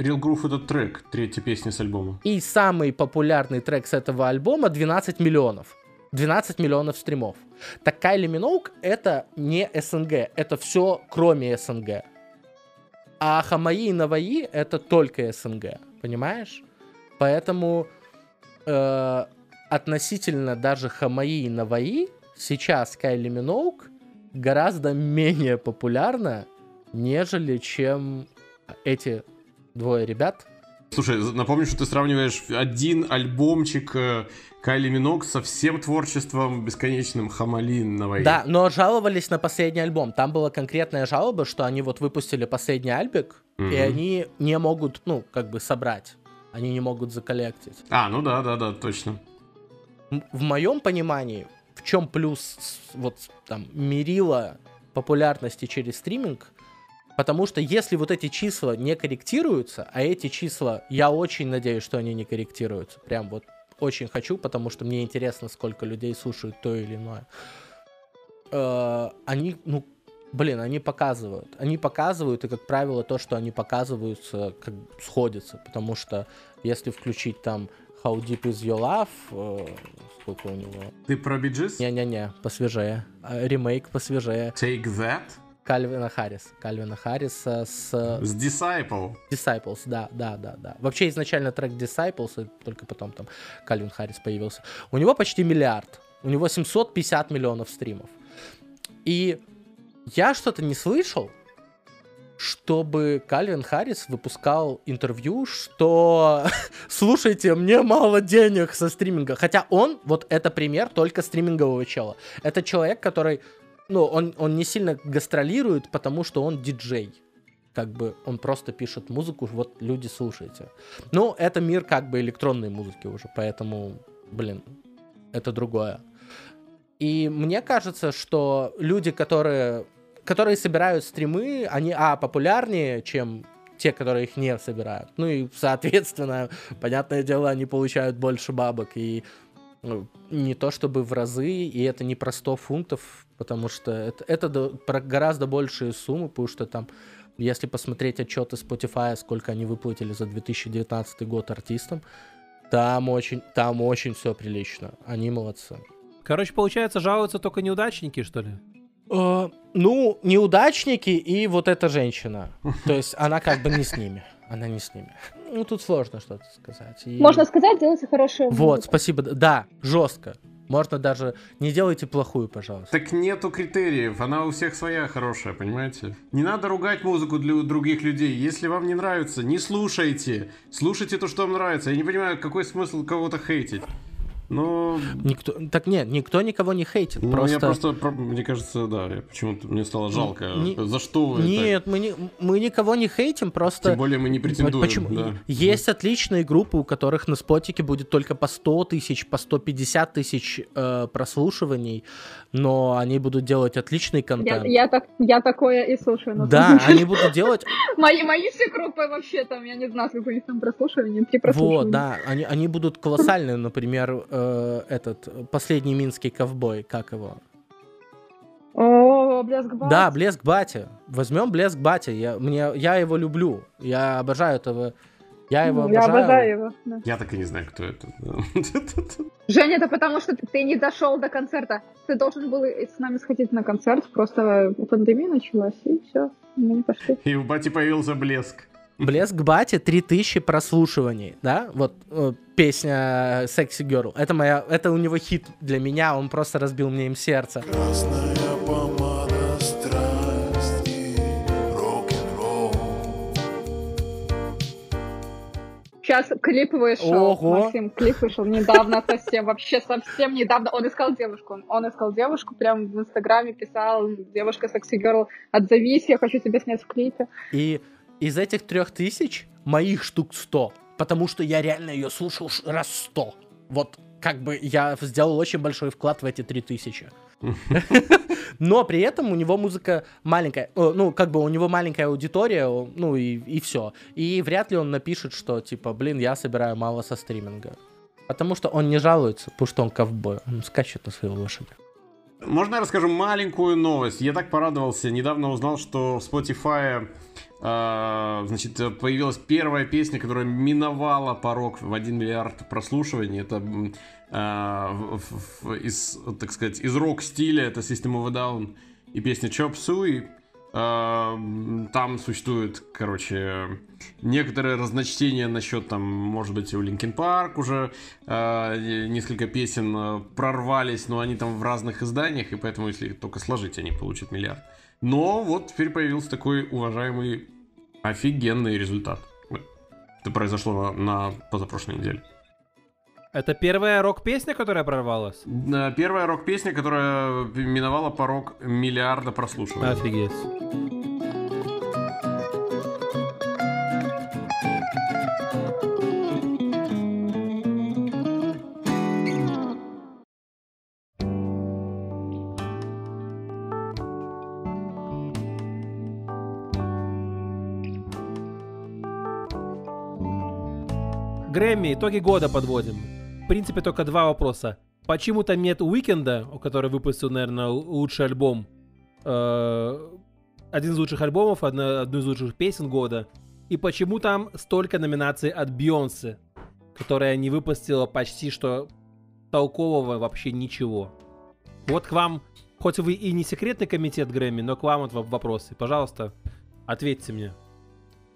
B: Real Groove это трек, третья песня с альбома.
C: И самый популярный трек с этого альбома 12 миллионов. 12 миллионов стримов. Так Кайли Миноуг это не СНГ, это все кроме СНГ. А Хамаи и Наваи это только СНГ, понимаешь? Поэтому э, относительно даже Хамаи и Наваи сейчас Кайли Миноуг гораздо менее популярна, нежели чем эти двое ребят,
B: Слушай, напомню, что ты сравниваешь один альбомчик э, Кайли Минок со всем творчеством бесконечным Хамалин Наваи.
C: Да, но жаловались на последний альбом. Там была конкретная жалоба, что они вот выпустили последний альбик,
B: Мгм.
C: и они не могут, ну, как бы собрать. Они не могут заколлектить.
B: А, ну да, да, да, точно.
C: В моем понимании, в чем плюс вот там мерила популярности через стриминг, потому что если вот эти числа не корректируются, а эти числа, я очень надеюсь, что они не корректируются, прям вот очень хочу, потому что мне интересно, сколько людей слушают то или иное. Э, Они, ну, блин, они показывают. Они показывают, и, как правило, то, что они показываются, как сходится. Потому что если включить там How Deep Is Your Love, э, сколько у него?
B: Ты про Биджис?
C: Не-не-не, посвежее. А, Ремейк посвежее.
B: Take That?
C: Кальвина Харриса. Кальвина Харриса с
B: С Disciple.
C: Disciples, да, да, да, да. Вообще изначально трек Disciples, и только потом там Кальвин Харрис появился. У него почти миллиард. У него 750 миллионов стримов. И я что-то не слышал, чтобы Кальвин Харрис выпускал интервью, что слушайте, мне мало денег со стриминга. Хотя он, вот это пример только стримингового чела. Это человек, который, ну, он, он не сильно гастролирует, потому что он диджей. Как бы он просто пишет музыку, вот люди слушайте. Ну, это мир как бы электронной музыки уже, поэтому, блин, это другое. И мне кажется, что люди, которые, которые собирают стримы, они, а, популярнее, чем те, которые их не собирают. Ну и, соответственно, понятное дело, они получают больше бабок. И ну, не то чтобы в разы, и это не про 100 фунтов, потому что это, это до- про гораздо большие суммы, потому что там, если посмотреть отчеты Spotify, сколько они выплатили за 2019 год артистам, там очень, там очень все прилично. Они молодцы.
A: Короче, получается, жалуются только неудачники, что ли?
C: Э, ну, неудачники и вот эта женщина. То есть она как бы не с ними. Она не с ними. Ну, тут сложно что-то сказать. И-
D: Можно сказать, делайте хорошую
C: Вот, спасибо. Да, жестко. Можно даже... Не делайте плохую, пожалуйста.
B: Так нету критериев, она у всех своя хорошая, понимаете? Не надо ругать музыку для других людей. Если вам не нравится, не слушайте. Слушайте то, что вам нравится. Я не понимаю, какой смысл кого-то хейтить. Ну,
C: Никто... Так нет, никто никого не хейтит.
B: ну,
C: просто...
B: я просто, про- мне кажется, да, я почему-то мне стало жалко.
C: Не-
B: За что вы
C: Нет, мы, не, мы никого не хейтим,
B: так?
C: просто...
B: Тем более мы не претендуем.
C: Почему?
B: да.
C: Есть отличные группы, у которых на спотике будет только по 100 тысяч, по 150 тысяч э, прослушиваний, но они будут делать отличный
D: Я,
C: контент.
D: я, так, я такое и слушаю.
C: Да, они будут делать
D: Мои, мои все группы вообще там, я не знаю, сколько у них там прослушиваний, три прослушивания.
C: Вот, да, они, они будут колоссальные, например, э, этот последний минский ковбой, как его?
D: О, блеск Бас.
C: Да, Блеск Батя. Возьмем Блеск Батя. Я, мне, я его люблю. Я обожаю этого. Я его
D: Ну, Я
C: обожаю.
D: обожаю его. да.
B: Я так и не знаю, кто это.
D: Женя, это потому что ты не дошел до концерта. Ты должен был с нами сходить на концерт, просто пандемия началась, и все. Мы не пошли.
B: И в бате появился блеск.
C: Блеск Батя 3000 прослушиваний, да? Вот э, песня Sexy Girl. Это моя, это у него хит для меня. Он просто разбил мне им сердце.
F: Красная помада страсти.
D: Сейчас клип вышел,
C: Ого.
D: Максим, клип вышел недавно совсем, вообще совсем недавно. Он искал девушку, он искал девушку, прям в Инстаграме писал, девушка секси girl, отзовись, я хочу тебя снять в клипе.
C: И из этих трех тысяч моих штук 100. Потому что я реально ее слушал раз 100. Вот как бы я сделал очень большой вклад в эти три тысячи. Но при этом у него музыка маленькая. Ну, как бы у него маленькая аудитория, ну и, и все. И вряд ли он напишет, что типа, блин, я собираю мало со стриминга. Потому что он не жалуется, потому что он ковбой. Он скачет на своей лошади.
B: Можно я расскажу маленькую новость? Я так порадовался. Недавно узнал, что в Spotify а, значит, появилась первая песня, которая миновала порог в 1 миллиард прослушиваний. Это в- в- в- из, так сказать, из рок-стиля. Это System of a Down и песня Chop Suey. А, Там существует, короче, некоторые разночтения насчет, там, может быть, у Linkin Park уже а, несколько песен э, прорвались, но они там в разных изданиях, и поэтому, если только сложить, они получат миллиард. Но вот теперь появился такой уважаемый офигенный результат. Это произошло на, на позапрошлой неделе.
A: Это первая рок-песня, которая прорвалась?
B: Э, Первая рок-песня, которая миновала порог миллиарда прослушиваний.
A: Офигеть. Грэмми, итоги года подводим. Принципе, только два вопроса. Почему там нет Уикенда, у которого выпустил, наверное, лучший альбом? Э, один из лучших альбомов, одну из лучших песен года. И почему там столько номинаций от Бейонсе, которая не выпустила почти что толкового вообще ничего? Вот к вам хоть вы и не секретный комитет Грэмми, но к вам вот во- вопросы. Пожалуйста, ответьте мне.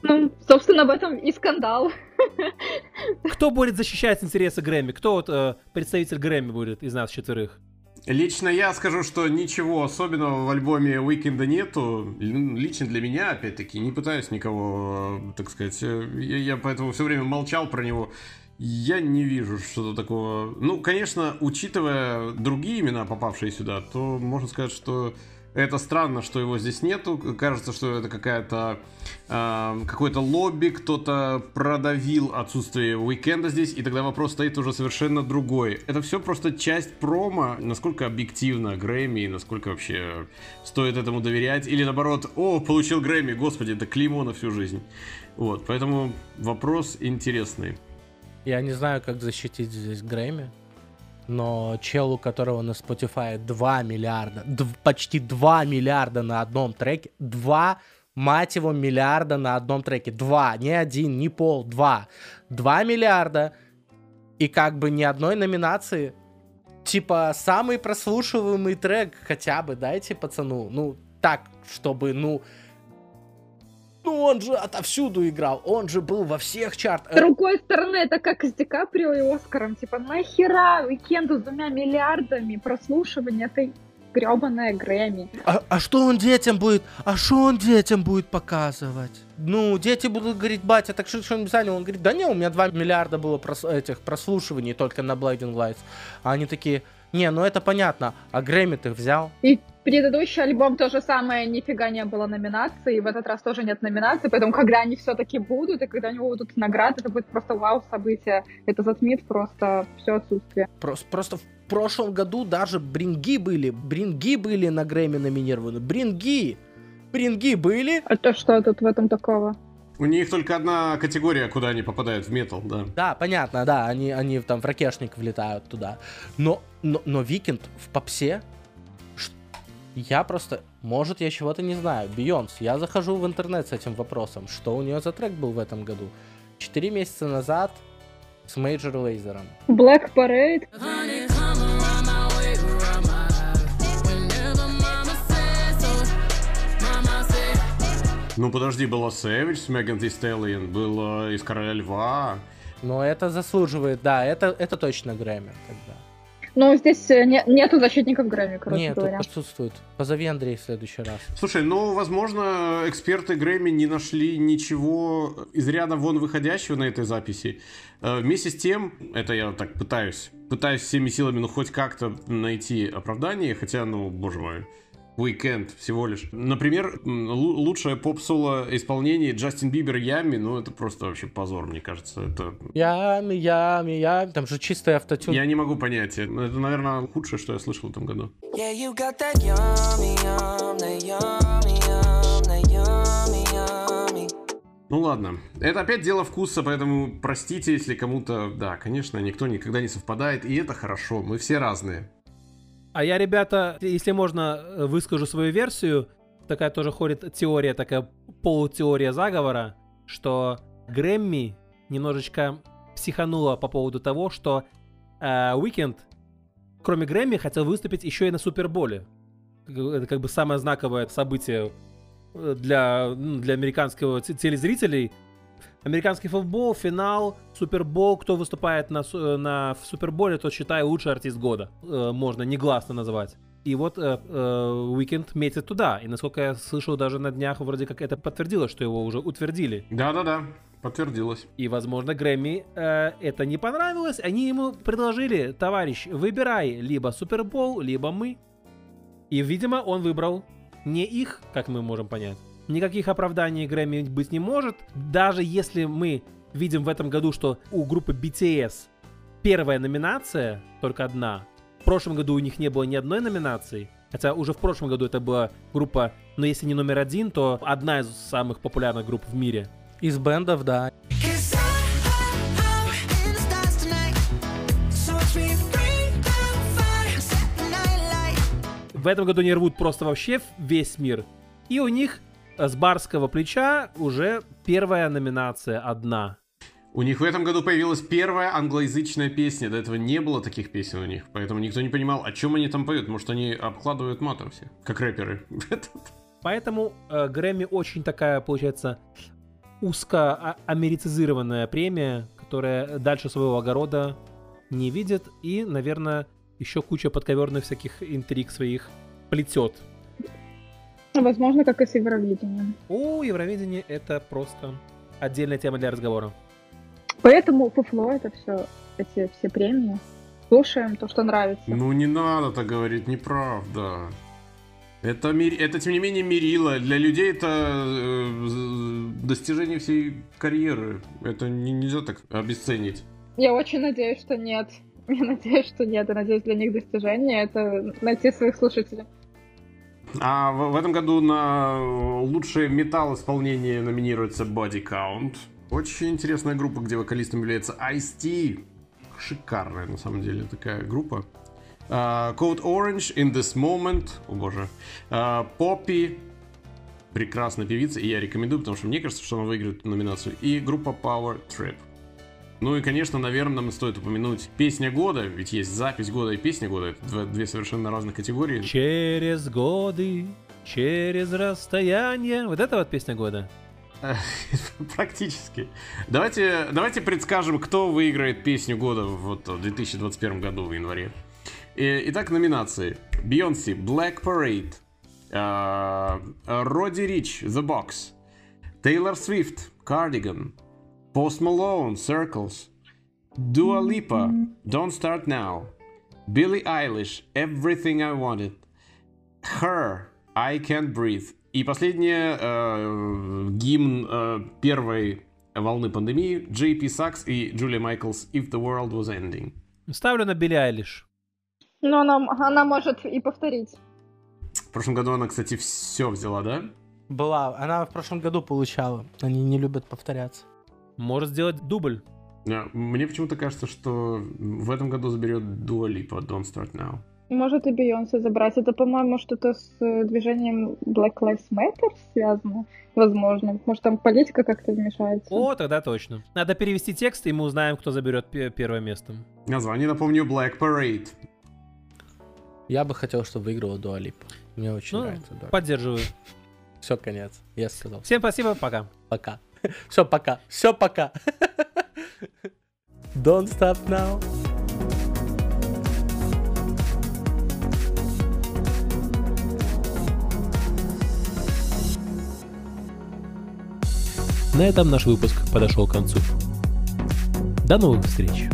D: Ну, собственно, в этом и скандал.
A: Кто будет защищать интересы Грэмми? Кто вот э, представитель Грэмми будет из нас четверых?
B: Лично я скажу, что ничего особенного в альбоме Уикенда нету. Лично для меня, опять-таки, не пытаюсь никого, э, так сказать, э, я, я поэтому все время молчал про него. Я не вижу что-то такого. Ну, конечно, учитывая другие имена, попавшие сюда, то можно сказать, что это странно, что его здесь нету. Кажется, что это какая-то э, какое-то лобби, кто-то продавил отсутствие уикенда здесь, и тогда вопрос стоит уже совершенно другой. Это все просто часть промо, насколько объективно Грэмми, насколько вообще стоит этому доверять, или наоборот, о, получил Грэмми, господи, это клеймо на всю жизнь. Вот, поэтому вопрос интересный.
C: Я не знаю, как защитить здесь Грэмми, но чел, у которого на Spotify 2 миллиарда, дв- почти 2 миллиарда на одном треке, 2, мать его, миллиарда на одном треке, 2, не один, не пол, 2, 2 миллиарда, и как бы ни одной номинации, типа, самый прослушиваемый трек хотя бы дайте пацану, ну, так, чтобы, ну, ну он же отовсюду играл, он же был во всех чартах.
D: С другой стороны, это как с Ди Каприо и Оскаром. Типа, нахера уикенду с двумя миллиардами прослушивания этой гребаная Грэмми?
C: А, а что он детям будет? А что он детям будет показывать? Ну, дети будут говорить, батя, так что что-нибудь занял? Он говорит, да не, у меня 2 миллиарда было прос- этих прослушиваний только на Blinding Lights. А они такие, не, ну это понятно, а Грэмми ты взял?
D: И предыдущий альбом то же самое, нифига не было номинаций, и в этот раз тоже нет номинаций, поэтому когда они все-таки будут, и когда у него будут награды, это будет просто вау событие. Это затмит просто все отсутствие.
C: Просто, просто в прошлом году даже бринги были, бринги были на Грэмми номинированы, бринги! Бринги были,
D: А то что тут в этом такого?
B: У них только одна категория, куда они попадают в метал, да.
C: Да, понятно, да, они, они там в ракешник влетают туда. Но, но, но Викенд в попсе, я просто, может, я чего-то не знаю. Бейонсе, я захожу в интернет с этим вопросом, что у нее за трек был в этом году. Четыре месяца назад с Major Lazer ом.
D: Black Parade.
B: Ну подожди, было Savage с Меган Thee Stallion, было из Короля Льва.
C: Но это заслуживает, да, это, это точно Грэмми тогда.
D: Ну, здесь э, не- нету защитников Грэмми, короче
C: Нет,
D: говоря.
C: отсутствует. Позови Андрей в следующий раз.
B: Слушай, ну, возможно, эксперты Грэмми не нашли ничего из ряда вон выходящего на этой записи. Э, Вместе с тем, это я так пытаюсь, пытаюсь всеми силами, ну, хоть как-то найти оправдание, хотя, ну, боже мой, Weekend всего лишь. Например, лучшее поп-соло исполнение Джастин Бибер Ями, ну, это просто вообще позор, мне кажется. Это...
C: Ями, ями, ями. Там же чистый автотюн.
B: Я не могу понять. Это, наверное, худшее, что я слышал в этом году.
F: Yeah, you got that yummy, yum, that yummy, yum, that yummy, yummy.
B: Ну ладно. Это опять дело вкуса, поэтому простите, если кому-то... Да, конечно, никто никогда не совпадает, и это хорошо. Мы все разные.
A: А я, ребята, если можно, э, выскажу свою версию. Такая тоже ходит теория, такая полутеория заговора, что Грэмми немножечко психанула по поводу того, что э, Уикенд, кроме Грэмми, хотел выступить еще и на Суперболе. Это как бы самое знаковое событие э, для, для американского те- телезрителей. Американский футбол, финал, Супербол. Кто выступает на, э, на в Суперболе, тот, считай, лучший артист года. Э, можно негласно назвать. И вот Уикенд метит туда. И насколько я слышал, даже на днях вроде как это подтвердилось, что его уже утвердили.
B: Да-да-да, подтвердилось.
A: И, возможно, Грэмми э, это не понравилось. Они ему предложили, товарищ, выбирай либо Супербол, либо мы. И, видимо, он выбрал не их, как мы можем понять. Никаких оправданий Грэмми быть не может. Даже если мы видим в этом году, что у группы BTS первая номинация, только одна. В прошлом году у них не было ни одной номинации. Хотя уже в прошлом году это была группа, но если не номер один, то одна из самых популярных групп в мире.
C: Из бендов, да.
A: В этом году они рвут просто вообще весь мир. И у них с барского плеча уже первая номинация одна.
B: У них в этом году появилась первая англоязычная песня. До этого не было таких песен у них. Поэтому никто не понимал, о чем они там поют. Может, они обкладывают матом все, как рэперы.
A: Поэтому э, Грэмми очень такая, получается, узко америцизированная премия, которая дальше своего огорода не видит и, наверное, еще куча подковерных всяких интриг своих плетет.
D: Возможно, как и с Евровидением.
A: О, Евровидение это просто отдельная тема для разговора.
D: Поэтому фуфло это все, эти все премии. Слушаем то, что нравится.
B: Ну, не надо так говорить, неправда. Это, мир- это, тем не менее, мерило. Для людей это э, достижение всей карьеры. Это не- нельзя так обесценить.
D: Я очень надеюсь, что нет. Я надеюсь, что нет. Я надеюсь, для них достижение это найти своих слушателей.
B: А в, в этом году на лучшее металл исполнение номинируется Body Count. Очень интересная группа, где вокалистом является Ice-T. Шикарная, на самом деле, такая группа. А, Code Orange, In This Moment, о боже. А, Poppy, прекрасная певица, и я рекомендую, потому что мне кажется, что она выиграет номинацию. И группа Power Trip. Ну и, конечно, наверное, нам стоит упомянуть песня года, ведь есть запись года и песня года. Это две совершенно разных категории.
A: Через годы, через расстояние. Вот это вот песня года.
B: Практически. Давайте, давайте предскажем, кто выиграет песню года вот в 2021 году в январе. И- Итак, номинации. Бейонсе, Black Parade, а, Роди Рич, The Box, Тейлор Свифт, Cardigan, Post Malone, Circles, Dua Lipa, Don't Start Now, Billie Eilish, Everything I Wanted, Her, I Can't Breathe. И последнее, э, гимн э, первой волны пандемии, JP Sachs и Джулия Майклс, If the World Was Ending.
A: Ставлю на Билли Айлиш.
D: Но она, она может и повторить.
B: В прошлом году она, кстати, все взяла, да?
C: Была. Она в прошлом году получала. Они не любят повторяться.
A: Может сделать дубль.
B: Мне почему-то кажется, что в этом году заберет Дуа Липа Don't Start Now.
D: Может и Бейонсе забрать. Это, по-моему, что-то с э, движением Black Lives Matter связано. Возможно. Может, там политика как-то вмешается.
A: О, тогда точно. Надо перевести текст, и мы узнаем, кто заберет пе- первое место.
B: Название, напомню, Black Parade.
C: Я бы хотел, чтобы выиграла Дуалип. Мне очень
A: Ну,
C: нравится Дуалип.
A: Поддерживаю.
C: Все, конец. Я сказал.
A: Всем спасибо, пока.
C: Пока. Все, пока. Все, пока. Don't stop now.
A: На этом наш выпуск подошел к концу. До новых встреч!